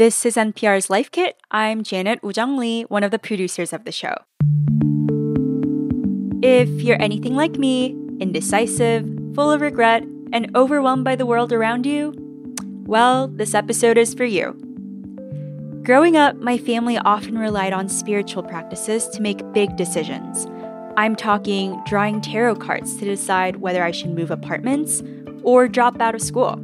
This is NPR's Life Kit. I'm Janet Woojeong Lee, one of the producers of the show. If you're anything like me, indecisive, full of regret, and overwhelmed by the world around you, well, this episode is for you. Growing up, my family often relied on spiritual practices to make big decisions. I'm talking drawing tarot cards to decide whether I should move apartments or drop out of school.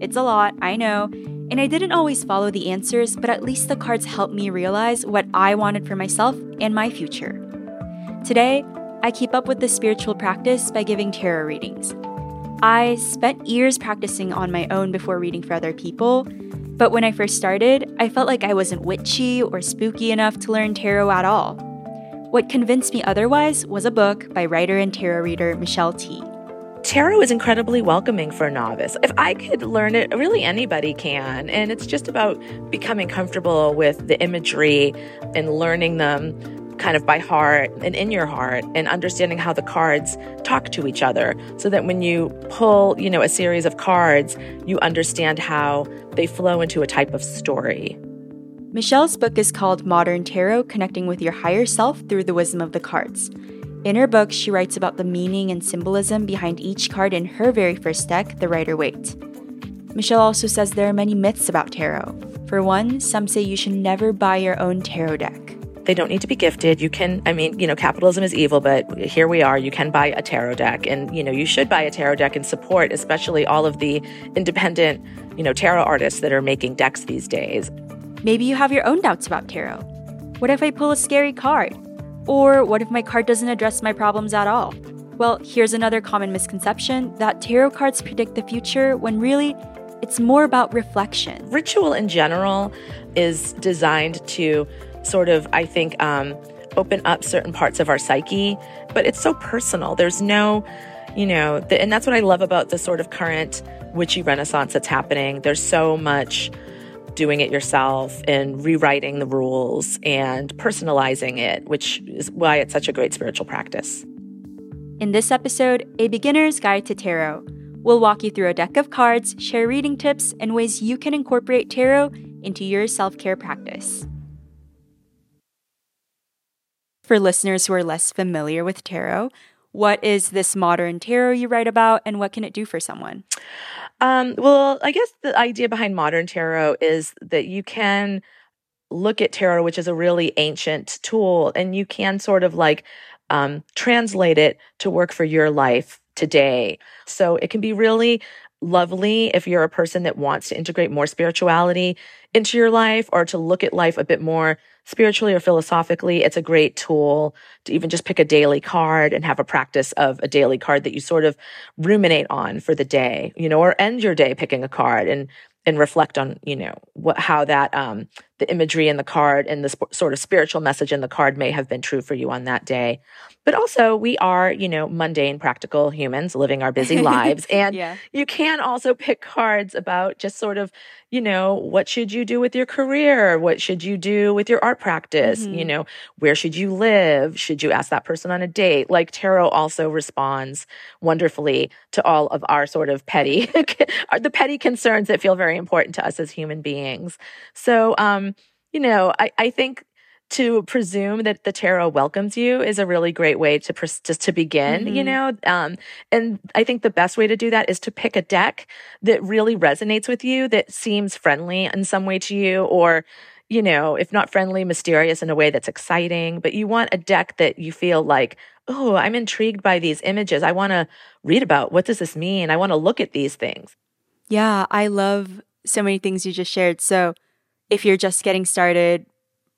It's a lot, I know, and I didn't always follow the answers, but at least the cards helped me realize what I wanted for myself and my future. Today, I keep up with the spiritual practice by giving tarot readings. I spent years practicing on my own before reading for other people, but when I first started, I felt like I wasn't witchy or spooky enough to learn tarot at all. What convinced me otherwise was a book by writer and tarot reader Michelle Tea. Tarot is incredibly welcoming for a novice. If I could learn it, really anybody can. And it's just about becoming comfortable with the imagery and learning them kind of by heart and in your heart and understanding how the cards talk to each other so that when you pull, you know, a series of cards, you understand how they flow into a type of story. Michelle's book is called Modern Tarot Connecting with Your Higher Self Through the Wisdom of the Cards. In her book, she writes about the meaning and symbolism behind each card in her very first deck, the Rider Waite. Michelle also says there are many myths about tarot. For one, some say you should never buy your own tarot deck. They don't need to be gifted. You can, I mean, you know, capitalism is evil, but here we are. You can buy a tarot deck, and, you know, you should buy a tarot deck and support, especially all of the independent, you know, tarot artists that are making decks these days. Maybe you have your own doubts about tarot. What if I pull a scary card? Or what if my card doesn't address my problems at all? Well, here's another common misconception that tarot cards predict the future when really it's more about reflection. Ritual in general is designed to sort of, I think, um, open up certain parts of our psyche, but it's so personal. There's no, you know, the, and that's what I love about the sort of current witchy renaissance that's happening. There's so much doing it yourself and rewriting the rules and personalizing it, which is why it's such a great spiritual practice. In this episode, A Beginner's Guide to Tarot, we'll walk you through a deck of cards, share reading tips, and ways you can incorporate tarot into your self care practice. For listeners who are less familiar with tarot, what is this modern tarot you write about and what can it do for someone? Um, well, I guess the idea behind modern tarot is that you can look at tarot, which is a really ancient tool, and you can sort of like um, translate it to work for your life today. So it can be really lovely if you're a person that wants to integrate more spirituality into your life or to look at life a bit more spiritually or philosophically. It's a great tool to even just pick a daily card and have a practice of a daily card that you sort of ruminate on for the day, you know, or end your day picking a card and and reflect on you know what how that um the imagery in the card and the sp- sort of spiritual message in the card may have been true for you on that day. But also we are you know mundane practical humans living our busy lives. And yeah. you can also pick cards about just sort of you know what should you do with your career? What should you do with your art practice? Mm-hmm. you know where should you live? Should you ask that person on a date? Like tarot also responds wonderfully to all of our sort of petty the petty concerns that feel very important to us as human beings. So um you know i i think to presume that the tarot welcomes you is a really great way to pres- just to begin mm-hmm. you know um, and i think the best way to do that is to pick a deck that really resonates with you that seems friendly in some way to you or you know if not friendly mysterious in a way that's exciting but you want a deck that you feel like oh i'm intrigued by these images. I want to read about what does this mean? I want to look at these things. Yeah i love so many things you just shared. So if you're just getting started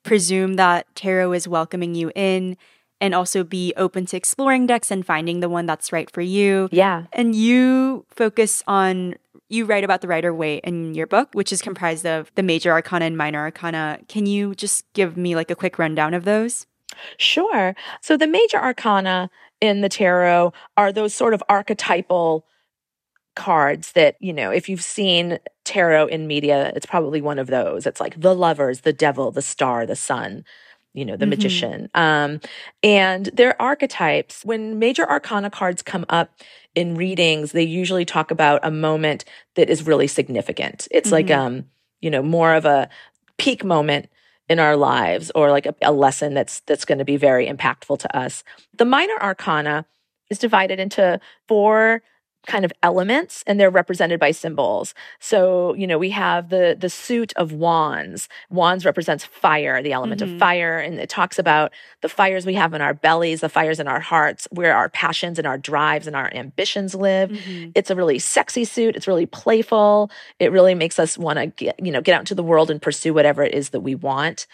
presume that tarot is welcoming you in and also be open to exploring decks and finding the one that's right for you. Yeah. And you focus on you write about the Rider Waite in your book, which is comprised of the major arcana and minor arcana. Can you just give me like a quick rundown of those? Sure. So the major arcana in the tarot are those sort of archetypal cards that, you know, if you've seen tarot in media, it's probably one of those. It's like the lovers, the devil, the star, the sun, you know, the mm-hmm. magician. Um, and their archetypes, when major arcana cards come up in readings, they usually talk about a moment that is really significant. It's mm-hmm. like, um, you know, more of a peak moment in our lives or like a, a lesson that's that's going to be very impactful to us. The minor arcana is divided into four kind of elements and they're represented by symbols. So, you know, we have the the suit of wands. Wands represents fire, the element mm-hmm. of fire, and it talks about the fires we have in our bellies, the fires in our hearts, where our passions and our drives and our ambitions live. Mm-hmm. It's a really sexy suit, it's really playful. It really makes us want to get, you know, get out into the world and pursue whatever it is that we want.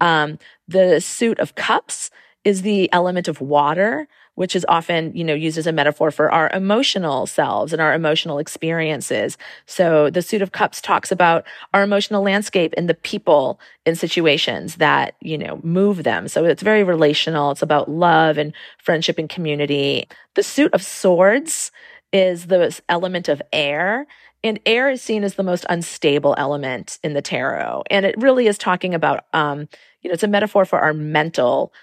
Um, the suit of cups is the element of water which is often, you know, used as a metaphor for our emotional selves and our emotional experiences. So the suit of cups talks about our emotional landscape and the people in situations that, you know, move them. So it's very relational. It's about love and friendship and community. The suit of swords is the element of air. And air is seen as the most unstable element in the tarot. And it really is talking about, um, you know, it's a metaphor for our mental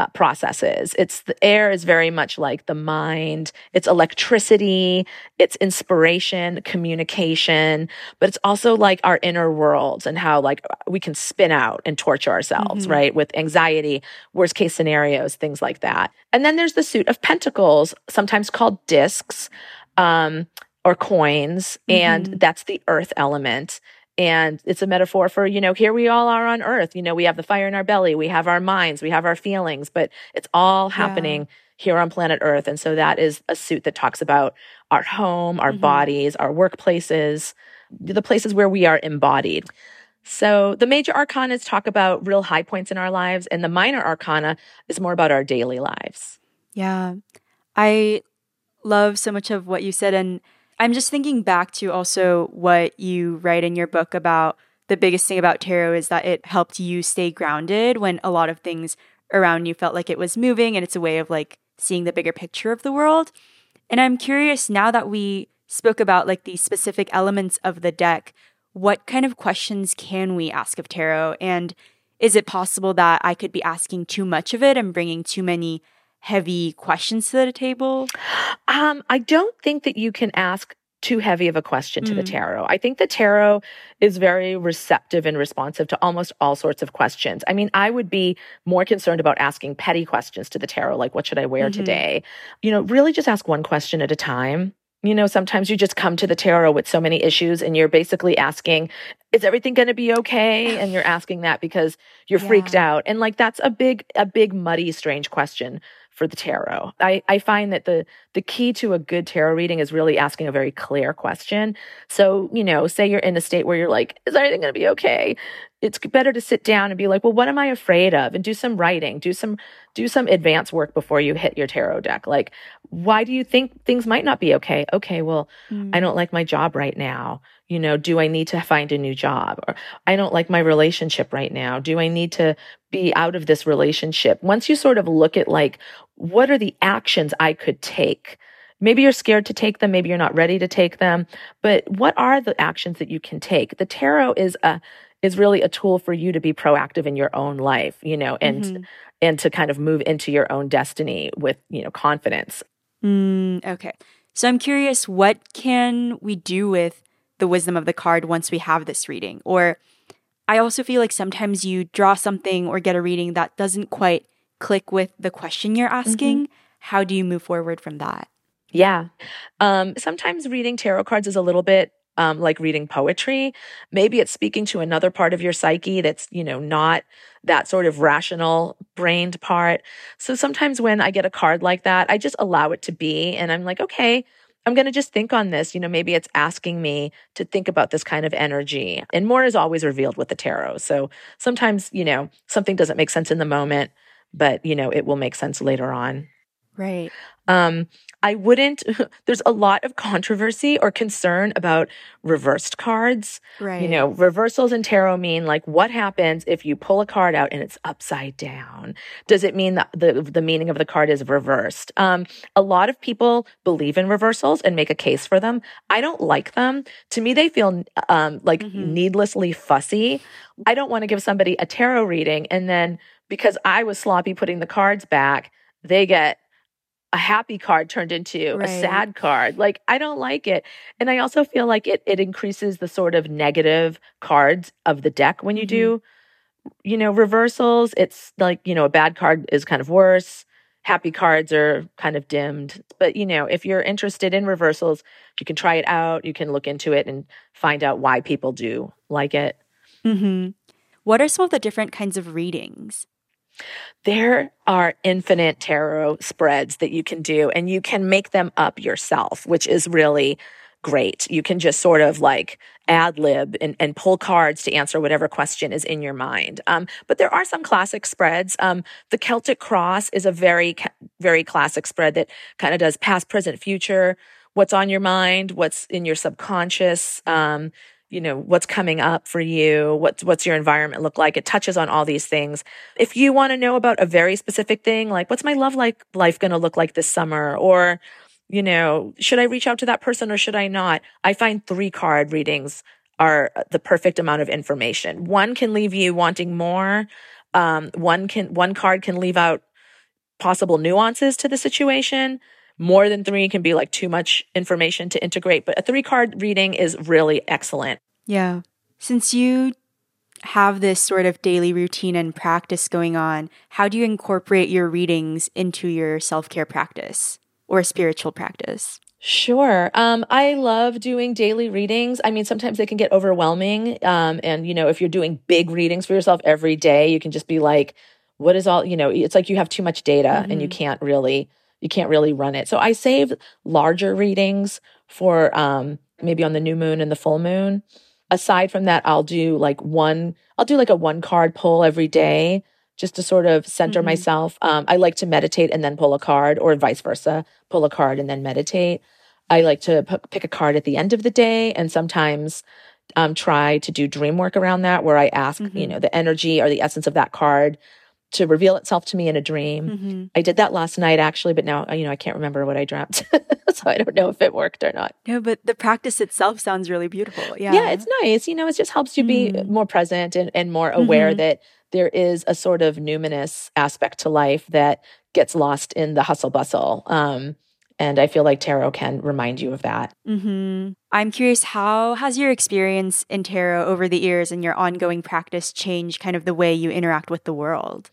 uh, processes. It's the air is very much like the mind. It's electricity. It's inspiration, communication, but it's also like our inner worlds and how like we can spin out and torture ourselves, mm-hmm. right? With anxiety, worst case scenarios, things like that. And then there's the suit of pentacles, sometimes called discs. Um, or coins, mm-hmm. and that's the earth element. And it's a metaphor for, you know, here we all are on earth. You know, we have the fire in our belly, we have our minds, we have our feelings, but it's all happening yeah. here on planet earth. And so that is a suit that talks about our home, our mm-hmm. bodies, our workplaces, the places where we are embodied. So the major arcanas talk about real high points in our lives, and the minor arcana is more about our daily lives. Yeah. I love so much of what you said. And I'm just thinking back to also what you write in your book about the biggest thing about tarot is that it helped you stay grounded when a lot of things around you felt like it was moving and it's a way of like seeing the bigger picture of the world. And I'm curious now that we spoke about like the specific elements of the deck, what kind of questions can we ask of tarot and is it possible that I could be asking too much of it and bringing too many heavy questions to the table? Um, I don't think that you can ask too heavy of a question to mm. the tarot. I think the tarot is very receptive and responsive to almost all sorts of questions. I mean, I would be more concerned about asking petty questions to the tarot, like, what should I wear mm-hmm. today? You know, really just ask one question at a time. You know, sometimes you just come to the tarot with so many issues and you're basically asking, is everything going to be okay? And you're asking that because you're yeah. freaked out. And like, that's a big, a big, muddy, strange question for the tarot. I, I find that the the key to a good tarot reading is really asking a very clear question. So, you know, say you're in a state where you're like, is everything going to be okay? It's better to sit down and be like, well, what am I afraid of? And do some writing, do some do some advance work before you hit your tarot deck. Like, why do you think things might not be okay? Okay, well, mm. I don't like my job right now you know, do I need to find a new job? Or I don't like my relationship right now. Do I need to be out of this relationship? Once you sort of look at like, what are the actions I could take? Maybe you're scared to take them. Maybe you're not ready to take them, but what are the actions that you can take? The tarot is a, is really a tool for you to be proactive in your own life, you know, and, mm-hmm. and to kind of move into your own destiny with, you know, confidence. Mm, okay. So I'm curious, what can we do with the wisdom of the card once we have this reading. Or I also feel like sometimes you draw something or get a reading that doesn't quite click with the question you're asking. Mm-hmm. How do you move forward from that? Yeah. Um, sometimes reading tarot cards is a little bit um, like reading poetry. Maybe it's speaking to another part of your psyche that's, you know, not that sort of rational brained part. So sometimes when I get a card like that, I just allow it to be. And I'm like, okay, I'm going to just think on this. You know, maybe it's asking me to think about this kind of energy. And more is always revealed with the tarot. So sometimes, you know, something doesn't make sense in the moment, but, you know, it will make sense later on. Right. Um, I wouldn't, there's a lot of controversy or concern about reversed cards. Right. You know, reversals in tarot mean like what happens if you pull a card out and it's upside down? Does it mean that the, the meaning of the card is reversed? Um, a lot of people believe in reversals and make a case for them. I don't like them. To me, they feel um, like mm-hmm. needlessly fussy. I don't want to give somebody a tarot reading and then because I was sloppy putting the cards back, they get a happy card turned into Right. a sad card. Like I don't like it. And I also feel like it it increases the sort of negative cards of the deck when you do you know reversals. It's like, you know, a bad card is kind of worse. Happy cards are kind of dimmed. But you know, if you're interested in reversals, you can try it out. You can look into it and find out why people do like it. hmm What are some of the different kinds of readings? There are infinite tarot spreads that you can do, and you can make them up yourself, which is really great. You can just sort of like ad lib and, and pull cards to answer whatever question is in your mind. Um, but there are some classic spreads. Um, the Celtic Cross is a very, very classic spread that kind of does past, present, future, what's on your mind, what's in your subconscious. Um, you know what's coming up for you what's what's your environment look like? It touches on all these things. If you want to know about a very specific thing like what's my love like life going to look like this summer? Or you know should i reach out to that person or should i not? I find three card readings are the perfect amount of information. One can leave you wanting more. Um, one can one card can leave out possible nuances to the situation more than three can be like too much information to integrate but a three card reading is really excellent Yeah. Since you have this sort of daily routine and practice going on, how do you incorporate your readings into your self care practice or spiritual practice? Sure. Um, I love doing daily readings. I mean, sometimes they can get overwhelming. Um, and you know, if you're doing big readings for yourself every day, you can just be like, what is all, you know, it's like you have too much data and you can't really, you can't really run it. So I save larger readings for, um, maybe on the new moon and the full moon. Aside from that, I'll do like one, I'll do like a one card pull every day just to sort of center Mhm. myself. Um, I like to meditate and then pull a card or vice versa, pull a card and then meditate. I like to p- pick a card at the end of the day and sometimes um, try to do dream work around that where I ask, you Mhm. know, the energy or the essence of that card to reveal itself to me in a dream. Mm-hmm. I did that last night actually, but now, you know, I can't remember what I dreamt. so I don't know if it worked or not. No, but the practice itself sounds really beautiful. Yeah. Yeah, it's nice. You know, it just helps you be Mhm. more present and, and more aware Mhm. that there is a sort of numinous aspect to life that gets lost in the hustle bustle. Um, and I feel like tarot can remind you of that. Mm-hmm. I'm curious, how has your experience in tarot over the years and your ongoing practice changed kind of the way you interact with the world?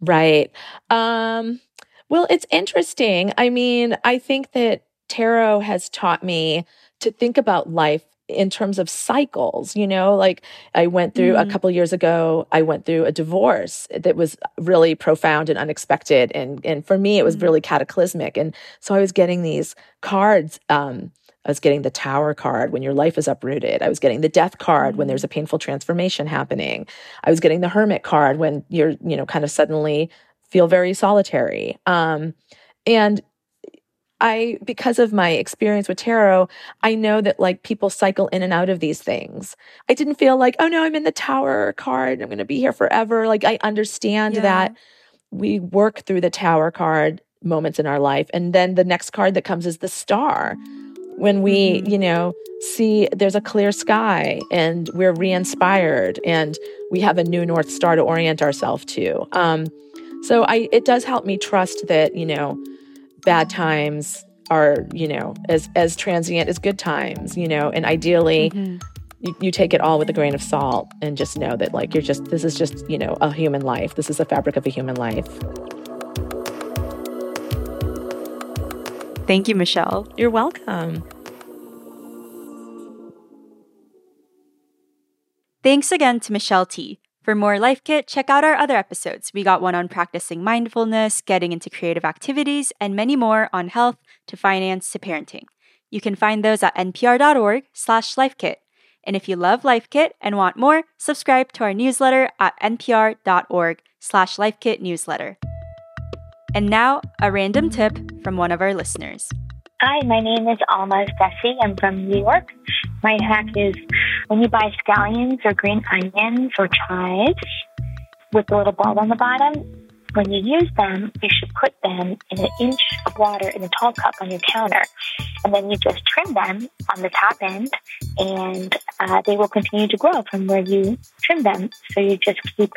Right. Um, well, it's interesting. I mean, I think that tarot has taught me to think about life in terms of cycles, you know, like I went through a Mhm. couple years ago, I went through a divorce that was really profound and unexpected. And, and for me, it was Mhm. really cataclysmic. And so I was getting these cards, um, I was getting the tower card when your life is uprooted. I was getting the death card when Mhm. there's a painful transformation happening. I was getting the hermit card when you're, you know, kind of suddenly feel very solitary. Um, and I, because of my experience with tarot, I know that like people cycle in and out of these things. I didn't feel like, oh no, I'm in the tower card. I'm going to be here forever. Like I understand Yeah. that we work through the tower card moments in our life. And then the next card that comes is the star. When we, Mhm. you know, see there's a clear sky and we're re inspired and we have a new North Star to orient ourselves to. Um, so I, it does help me trust that, you know, bad times are, you know, as, as transient as good times, you know, and ideally Mhm. you, you take it all with a grain of salt and just know that like you're just this is just you know a human life this is a fabric of a human life Thank you, Michelle. you're welcome Thanks again to Michelle Tea. For more Life Kit, check out our other episodes. We got one on practicing mindfulness, getting into creative activities, and many more on health to finance to parenting. You can find those at npr.org slash lifekit. And if you love Life Kit and want more, subscribe to our newsletter at npr.org slash lifekit newsletter. And now, a random tip from one of our listeners. Hi, my name is Alma Sessi. I'm from New York. My hack is when you buy scallions or green onions or chives with the little bulb on the bottom, when you use them, you should put them in an inch of water in a tall cup on your counter. And then you just trim them on the top end, and uh, they will continue to grow from where you trim them. So you just keep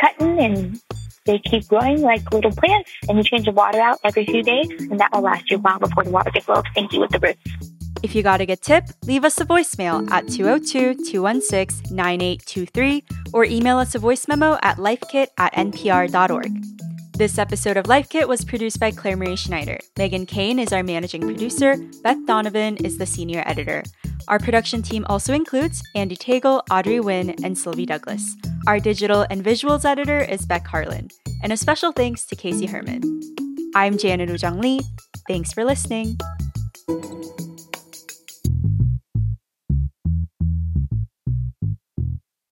cutting, and they keep growing like little plants, and you change the water out every few days, and that will last you a while before the water gets a little stinky with the roots. If you got a good tip, leave us a voicemail at 202 216 9823 or email us a voice memo at lifekit at npr.org. This episode of Life Kit was produced by Clare Marie Schneider. Meghan Keane is our managing producer. Beth Donovan is the senior editor. Our production team also includes Andy Tagle, Audrey Nguyen, and Sylvie Douglas. Our digital and visuals editor is Beck Harlan. And a special thanks to Casey Herman. I'm Janet Woojeong Lee. Thanks for listening.